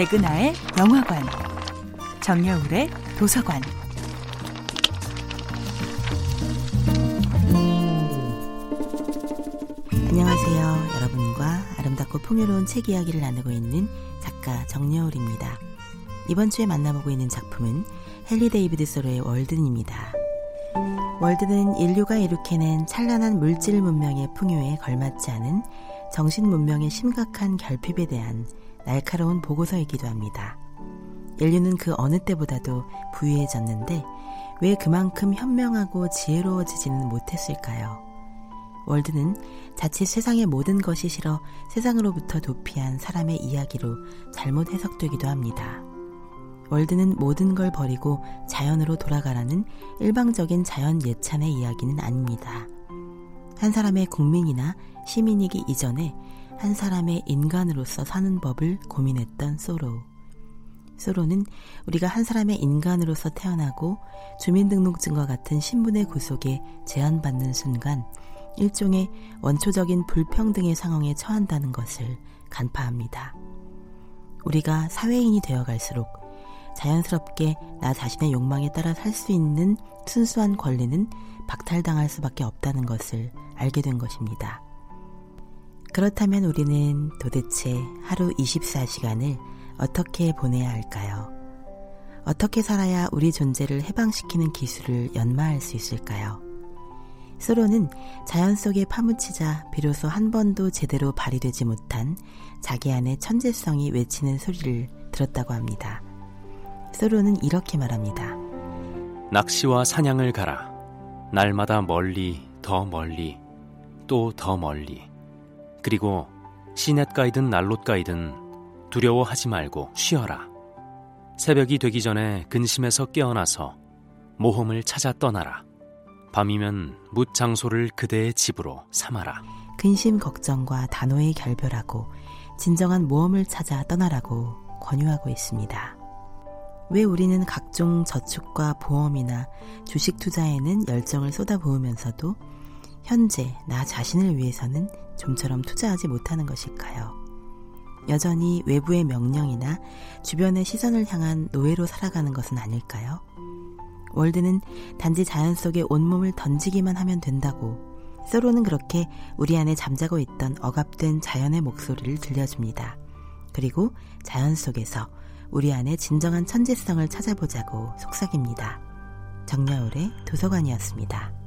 백은하의 영화관, 정여울의 도서관. 안녕하세요. 여러분과 아름답고 풍요로운 책 이야기를 나누고 있는 작가 정여울입니다. 이번 주에 만나보고 있는 작품은 헨리 데이비드 소로의 월든입니다. 월든은 인류가 이룩해낸 찬란한 물질 문명의 풍요에 걸맞지 않은 정신 문명의 심각한 결핍에 대한 날카로운 보고서이기도 합니다. 인류는 그 어느 때보다도 부유해졌는데 왜 그만큼 현명하고 지혜로워지지는 못했을까요? 월드는 자칫 세상의 모든 것이 싫어 세상으로부터 도피한 사람의 이야기로 잘못 해석되기도 합니다. 월드는 모든 걸 버리고 자연으로 돌아가라는 일방적인 자연 예찬의 이야기는 아닙니다. 한 사람의 국민이나 시민이기 이전에 한 사람의 인간으로서 사는 법을 고민했던 소로. 소로는 우리가 한 사람의 인간으로서 태어나고 주민등록증과 같은 신분의 구속에 제한받는 순간 일종의 원초적인 불평등의 상황에 처한다는 것을 간파합니다. 우리가 사회인이 되어갈수록 자연스럽게 나 자신의 욕망에 따라 살 수 있는 순수한 권리는 박탈당할 수밖에 없다는 것을 알게 된 것입니다. 그렇다면 우리는 도대체 하루 24시간을 어떻게 보내야 할까요? 어떻게 살아야 우리 존재를 해방시키는 기술을 연마할 수 있을까요? 소로는 자연 속에 파묻히자 비로소 한 번도 제대로 발휘되지 못한 자기 안의 천재성이 외치는 소리를 들었다고 합니다. 소로는 이렇게 말합니다. 낚시와 사냥을 가라. 날마다 멀리, 더 멀리, 또 더 멀리. 그리고 시냇가이든 난롯가이든 두려워하지 말고 쉬어라. 새벽이 되기 전에 근심에서 깨어나서 모험을 찾아 떠나라. 밤이면 묻 장소를 그대의 집으로 삼아라. 근심 걱정과 단호히 결별하고 진정한 모험을 찾아 떠나라고 권유하고 있습니다. 왜 우리는 각종 저축과 보험이나 주식 투자에는 열정을 쏟아부으면서도 현재 나 자신을 위해서는 좀처럼 투자하지 못하는 것일까요? 여전히 외부의 명령이나 주변의 시선을 향한 노예로 살아가는 것은 아닐까요? 월드는 단지 자연 속에 온몸을 던지기만 하면 된다고 서로는 그렇게 우리 안에 잠자고 있던 억압된 자연의 목소리를 들려줍니다. 그리고 자연 속에서 우리 안에 진정한 천재성을 찾아보자고 속삭입니다. 정여울의 도서관이었습니다.